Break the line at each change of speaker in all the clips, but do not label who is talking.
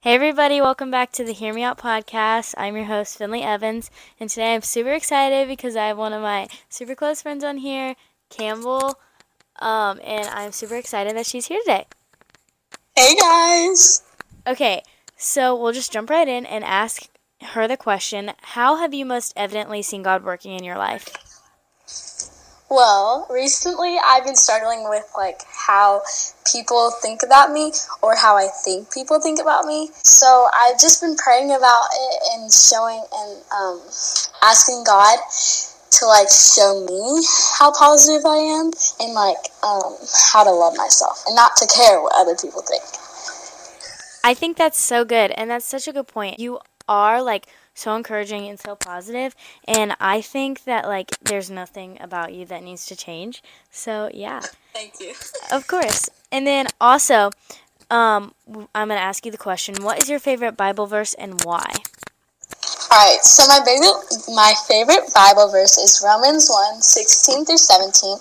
Hey, everybody, welcome back to the Hear Me Out podcast. I'm your host, Finley Evans, and today I'm super excited because I have one of my super close friends on here, Campbell, um, and I'm super excited that she's here today.
Hey, guys.
Okay, so we'll just jump right in and ask her the question How have you most evidently seen God working in your life?
Well, recently I've been struggling with like how people think about me or how I think people think about me. So I've just been praying about it and showing and um, asking God to like show me how positive I am and like um, how to love myself and not to care what other people think.
I think that's so good, and that's such a good point. You are like so encouraging and so positive and i think that like there's nothing about you that needs to change. So yeah.
Thank you.
Of course. And then also um, i'm going to ask you the question what is your favorite bible verse and why?
All right so my favorite my favorite bible verse is romans 1 16 through 17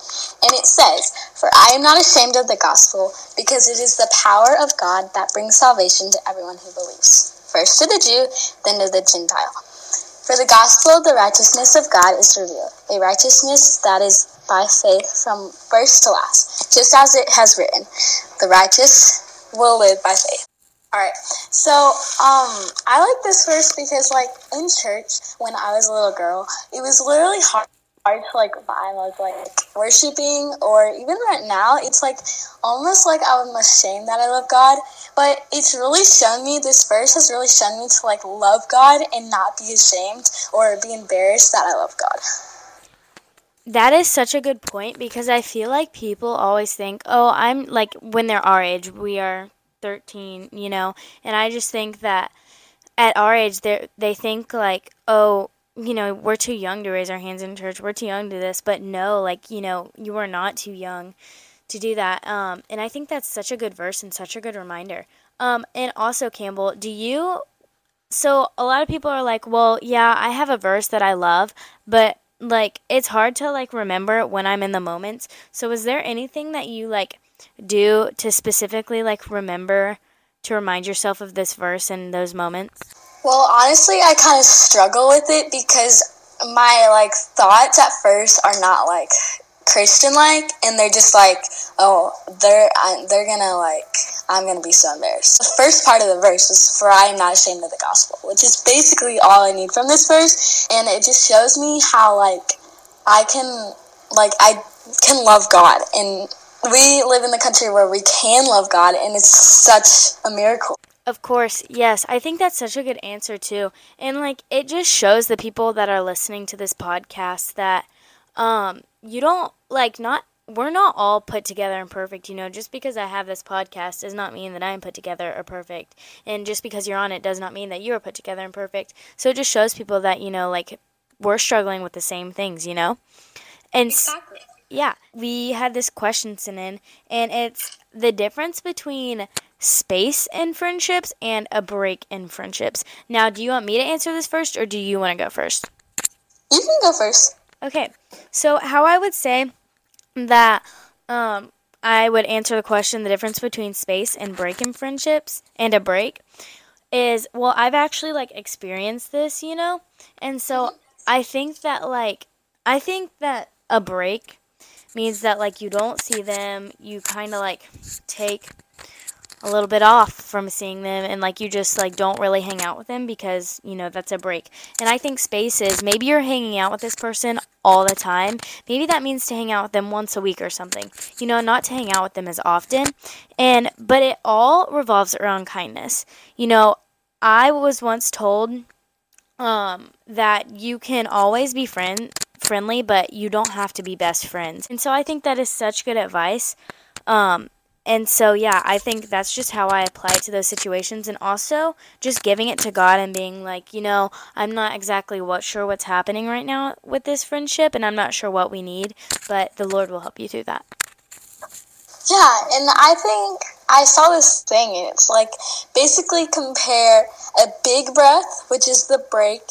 and it says for i am not ashamed of the gospel because it is the power of god that brings salvation to everyone who believes first to the Jew, then to the Gentile. For the gospel of the righteousness of God is revealed, a righteousness that is by faith from first to last, just as it has written, the righteous will live by faith. All right, so um, I like this verse because, like, in church when I was a little girl, it was literally hard hard to like vibe of like worshiping or even right now it's like almost like I'm ashamed that I love God but it's really shown me this verse has really shown me to like love God and not be ashamed or be embarrassed that I love God.
That is such a good point because I feel like people always think, "Oh, I'm like when they're our age, we are 13, you know." And I just think that at our age they they think like, "Oh, you know, we're too young to raise our hands in church. We're too young to this. But no, like, you know, you are not too young to do that. Um, and I think that's such a good verse and such a good reminder. Um, and also, Campbell, do you. So a lot of people are like, well, yeah, I have a verse that I love, but like it's hard to like remember when I'm in the moments. So is there anything that you like do to specifically like remember to remind yourself of this verse in those moments?
Well, honestly, I kind of struggle with it because my like thoughts at first are not like Christian like, and they're just like, oh, they're they're gonna like, I'm gonna be so embarrassed. The first part of the verse is, "For I am not ashamed of the gospel," which is basically all I need from this verse, and it just shows me how like I can like I can love God, and we live in the country where we can love God, and it's such a miracle.
Of course, yes. I think that's such a good answer too. And like it just shows the people that are listening to this podcast that um you don't like not we're not all put together and perfect, you know. Just because I have this podcast does not mean that I'm put together or perfect. And just because you're on it does not mean that you're put together and perfect. So it just shows people that, you know, like we're struggling with the same things, you know? And
exactly.
yeah, we had this question sent in and it's the difference between space in friendships and a break in friendships. Now, do you want me to answer this first or do you want to go first?
You can go first.
Okay. So, how I would say that um, I would answer the question the difference between space and break in friendships and a break is well, I've actually like experienced this, you know? And so I think that like I think that a break means that like you don't see them, you kind of like take a little bit off from seeing them and like you just like don't really hang out with them because you know that's a break. And i think spaces maybe you're hanging out with this person all the time. Maybe that means to hang out with them once a week or something. You know not to hang out with them as often. And but it all revolves around kindness. You know i was once told um that you can always be friend friendly but you don't have to be best friends. And so i think that is such good advice. Um and so, yeah, I think that's just how I apply it to those situations. And also, just giving it to God and being like, you know, I'm not exactly what sure what's happening right now with this friendship, and I'm not sure what we need, but the Lord will help you through that.
Yeah, and I think I saw this thing, and it's like basically compare a big breath, which is the break,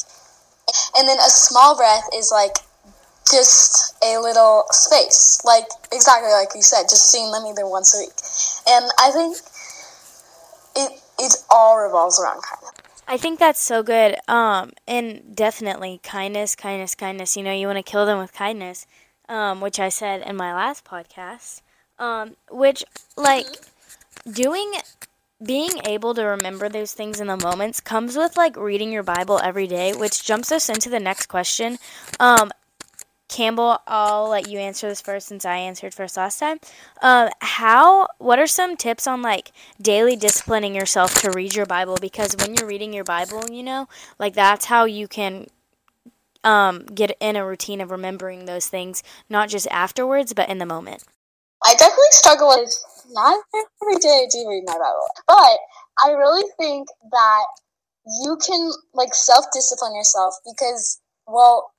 and then a small breath is like just a little space, like exactly like you said, just seeing them either once a week. And I think it it's all revolves around kindness.
I think that's so good. Um, and definitely kindness, kindness, kindness. You know, you want to kill them with kindness, um, which I said in my last podcast. Um, which like doing being able to remember those things in the moments comes with like reading your Bible every day, which jumps us into the next question. Campbell, I'll let you answer this first since I answered first last time. Um, how? What are some tips on like daily disciplining yourself to read your Bible? Because when you're reading your Bible, you know, like that's how you can um, get in a routine of remembering those things, not just afterwards, but in the moment.
I definitely struggle with not every day I do read my Bible, but I really think that you can like self discipline yourself because, well,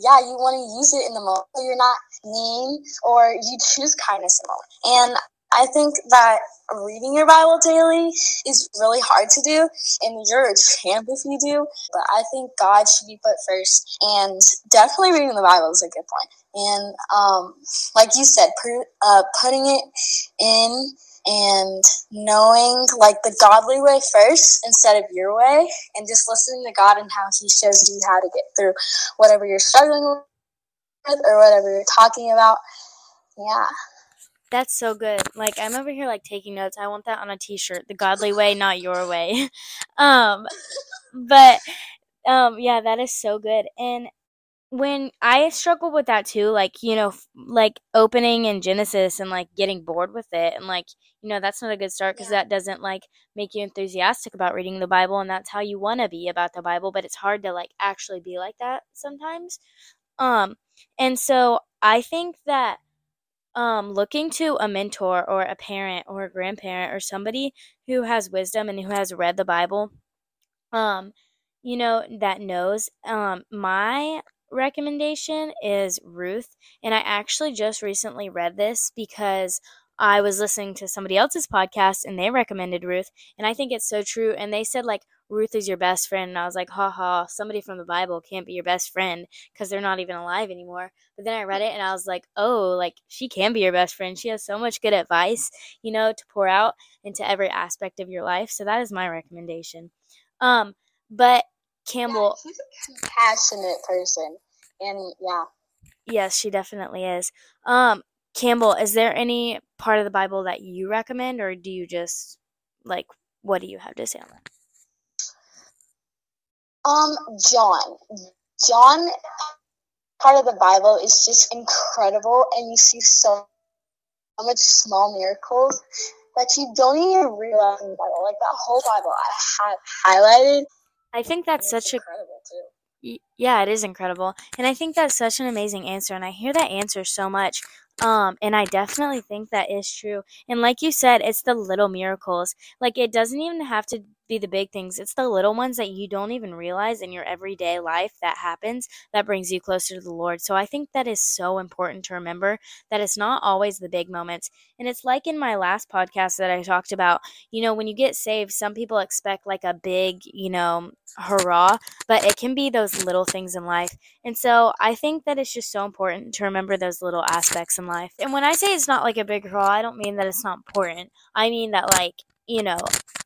yeah, you want to use it in the moment. You're not mean or you choose kindness. And I think that reading your Bible daily is really hard to do, and you're a champ if you do. But I think God should be put first, and definitely reading the Bible is a good point. And um, like you said, uh, putting it in and knowing like the godly way first instead of your way, and just listening to God and how He shows you how to get through whatever you're struggling with or whatever you're talking about. Yeah.
That's so good. Like I'm over here like taking notes. I want that on a t-shirt. The godly way, not your way. um but um yeah, that is so good. And when I struggle with that too, like, you know, like opening in Genesis and like getting bored with it and like, you know, that's not a good start because yeah. that doesn't like make you enthusiastic about reading the Bible and that's how you want to be about the Bible, but it's hard to like actually be like that sometimes. Um and so I think that um, looking to a mentor or a parent or a grandparent or somebody who has wisdom and who has read the Bible, um, you know, that knows. Um, my recommendation is Ruth, and I actually just recently read this because I was listening to somebody else's podcast and they recommended Ruth, and I think it's so true. And they said like Ruth is your best friend, and I was like, ha ha, somebody from the Bible can't be your best friend because they're not even alive anymore. But then I read it and I was like, oh, like she can be your best friend. She has so much good advice, you know, to pour out into every aspect of your life. So that is my recommendation. Um, but Campbell,
yeah, he's a compassionate person, and yeah.
Yes, she definitely is. Um, Campbell, is there any part of the Bible that you recommend, or do you just like what do you have to say on that?
Um, John. John part of the Bible is just incredible, and you see so, so much small miracles that you don't even realize in the Bible. Like that whole Bible I have highlighted.
I think that's such a yeah, it is incredible. And I think that's such an amazing answer. And I hear that answer so much. Um, and I definitely think that is true. And like you said, it's the little miracles. Like it doesn't even have to be the big things. It's the little ones that you don't even realize in your everyday life that happens that brings you closer to the Lord. So I think that is so important to remember that it's not always the big moments. And it's like in my last podcast that I talked about, you know, when you get saved, some people expect like a big, you know, hurrah, but it can be those little things in life. And so I think that it's just so important to remember those little aspects in life. And when I say it's not like a big hurrah, I don't mean that it's not important. I mean that like, you know,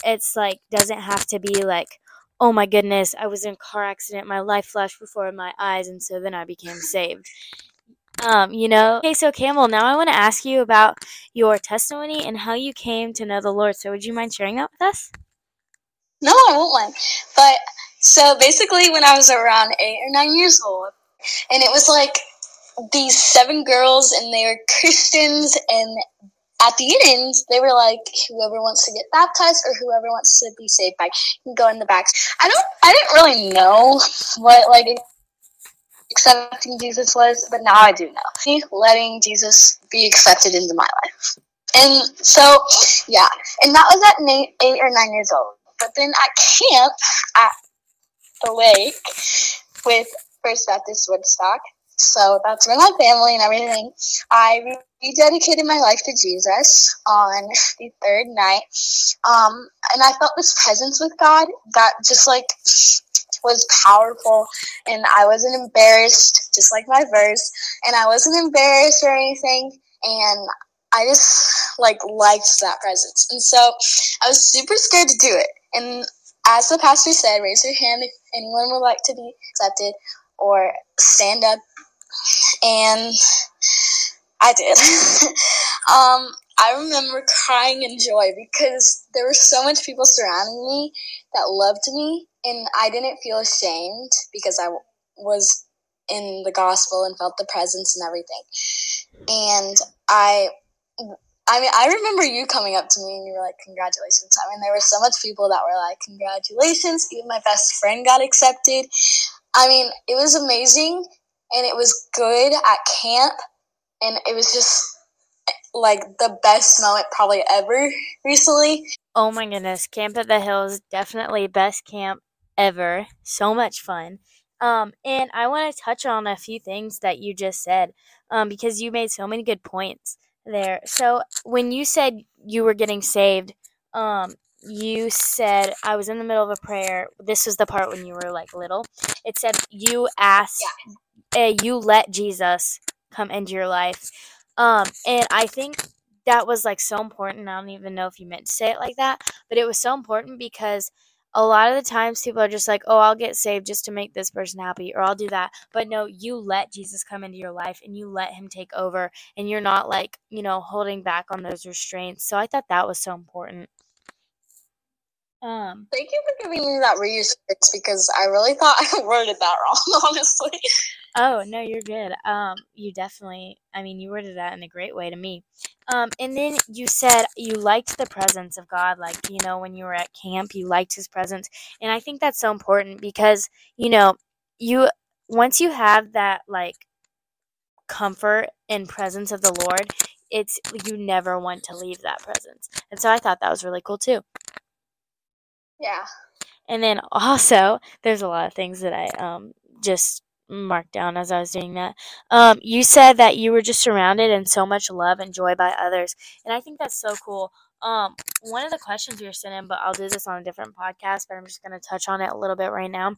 it's like doesn't have to be like, oh my goodness, I was in a car accident, my life flashed before my eyes, and so then I became saved. Um, you know. Okay, so Campbell, now I want to ask you about your testimony and how you came to know the Lord. So would you mind sharing that with us?
No, I won't mind. But so basically, when I was around eight or nine years old, and it was like these seven girls, and they were Christians, and at the end, they were like, whoever wants to get baptized or whoever wants to be saved by can go in the back. I don't, I didn't really know what like accepting Jesus was, but now I do know. Letting Jesus be accepted into my life. And so, yeah, and that was at eight, eight or nine years old. But then at camp at the lake with First Baptist Woodstock, so that's where my family and everything. I rededicated my life to Jesus on the third night. Um, and I felt this presence with God that just like was powerful. And I wasn't embarrassed, just like my verse. And I wasn't embarrassed or anything. And I just like liked that presence. And so I was super scared to do it. And as the pastor said, raise your hand if anyone would like to be accepted or stand up. And I did. um, I remember crying in joy because there were so much people surrounding me that loved me, and I didn't feel ashamed because I was in the gospel and felt the presence and everything. And I I mean, I remember you coming up to me and you were like, "Congratulations!" I mean, there were so much people that were like, "Congratulations!" Even my best friend got accepted. I mean, it was amazing, and it was good at camp, and it was just like the best moment probably ever recently.
Oh my goodness, Camp at the Hills definitely best camp ever. So much fun. Um, and I want to touch on a few things that you just said, um, because you made so many good points there. So when you said you were getting saved, um, you said I was in the middle of a prayer. This was the part when you were like little. It said you asked, yeah. uh, you let Jesus come into your life. Um, and I think that was like so important. I don't even know if you meant to say it like that, but it was so important because a lot of the times people are just like, oh, I'll get saved just to make this person happy, or I'll do that. But no, you let Jesus come into your life and you let him take over, and you're not like, you know, holding back on those restraints. So I thought that was so important.
Um, Thank you for giving me that reassurance because I really thought I worded that wrong, honestly.
Oh no, you're good. Um, you definitely. I mean, you worded that in a great way to me. Um, and then you said you liked the presence of God, like you know when you were at camp, you liked His presence, and I think that's so important because you know you once you have that like comfort and presence of the Lord, it's you never want to leave that presence, and so I thought that was really cool too.
Yeah.
And then also, there's a lot of things that I um just marked down as I was doing that. Um, you said that you were just surrounded in so much love and joy by others, and I think that's so cool. Um, one of the questions sent in, but I'll do this on a different podcast, but I'm just going to touch on it a little bit right now.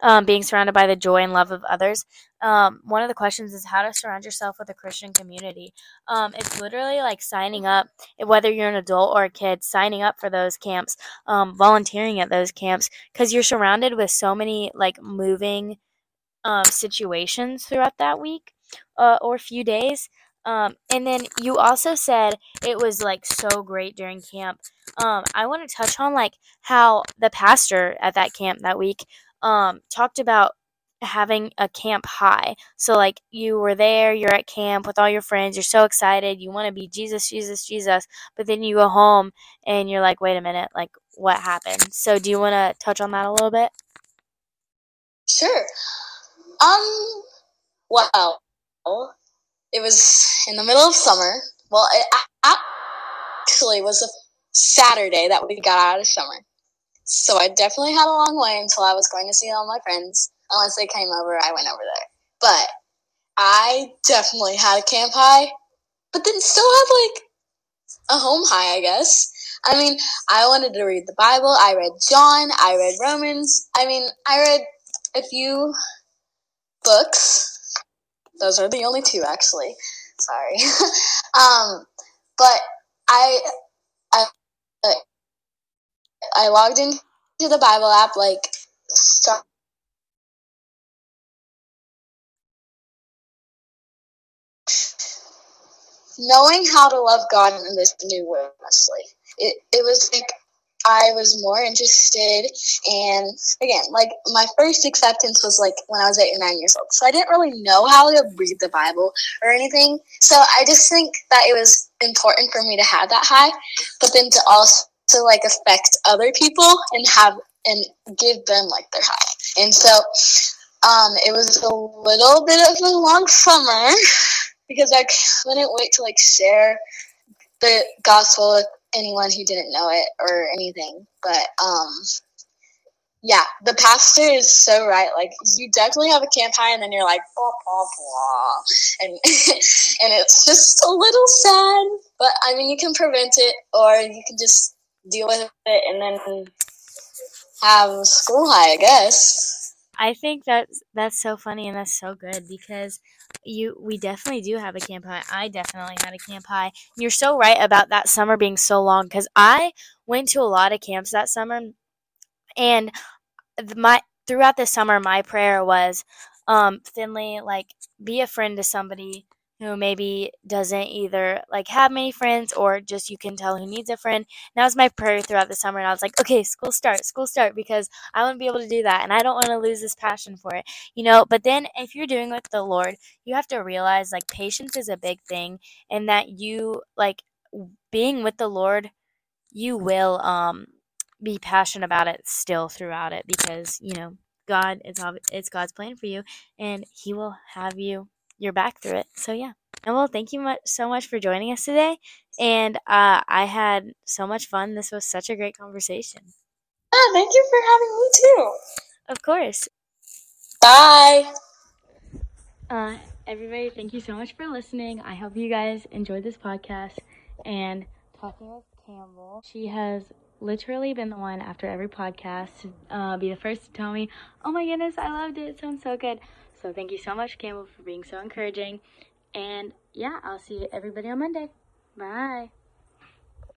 Um, being surrounded by the joy and love of others. Um, one of the questions is how to surround yourself with a Christian community. Um, it's literally like signing up, whether you're an adult or a kid, signing up for those camps, um, volunteering at those camps, because you're surrounded with so many like moving um, situations throughout that week uh, or few days. Um, and then you also said it was like so great during camp. Um, I want to touch on like how the pastor at that camp that week um, talked about having a camp high. So like you were there, you're at camp with all your friends, you're so excited, you want to be Jesus, Jesus, Jesus, but then you go home and you're like, wait a minute, like what happened? So do you want to touch on that a little bit?
Sure. Um, well, it was in the middle of summer. Well, it actually was a Saturday that we got out of summer. So I definitely had a long way until I was going to see all my friends. Unless they came over, I went over there. But I definitely had a camp high, but then still had like a home high, I guess. I mean, I wanted to read the Bible. I read John. I read Romans. I mean, I read a few books. Those are the only two, actually. Sorry. um, but I, I, I logged into the Bible app like. Knowing how to love God in this new way, honestly, it it was like I was more interested and again, like my first acceptance was like when I was eight or nine years old. So I didn't really know how to read the Bible or anything. So I just think that it was important for me to have that high, but then to also like affect other people and have and give them like their high. And so um it was a little bit of a long summer because I couldn't wait to like share the gospel with anyone who didn't know it or anything. But um yeah, the pastor is so right. Like you definitely have a camp high and then you're like blah blah blah and and it's just a little sad. But I mean you can prevent it or you can just deal with it and then have school high, I guess.
I think that's that's so funny and that's so good because you we definitely do have a camp high. I definitely had a camp high. You're so right about that summer being so long cuz I went to a lot of camps that summer and my throughout the summer my prayer was um Finley like be a friend to somebody who maybe doesn't either like have many friends or just you can tell who needs a friend. And that was my prayer throughout the summer. And I was like, okay, school start, school start, because I to be able to do that. And I don't want to lose this passion for it, you know. But then if you're doing with the Lord, you have to realize like patience is a big thing and that you like being with the Lord, you will um be passionate about it still throughout it because, you know, God, it's it's God's plan for you and he will have you you're back through it. So yeah. And well, thank you much so much for joining us today. And uh, I had so much fun. This was such a great conversation.
Ah, thank you for having me too.
Of course.
Bye.
Uh, everybody, thank you so much for listening. I hope you guys enjoyed this podcast. And talking with Campbell, she has literally been the one after every podcast to uh, be the first to tell me, "Oh my goodness, I loved it. It sounds so good." So thank you so much, Campbell, for being so encouraging. And yeah, I'll see everybody on Monday. Bye.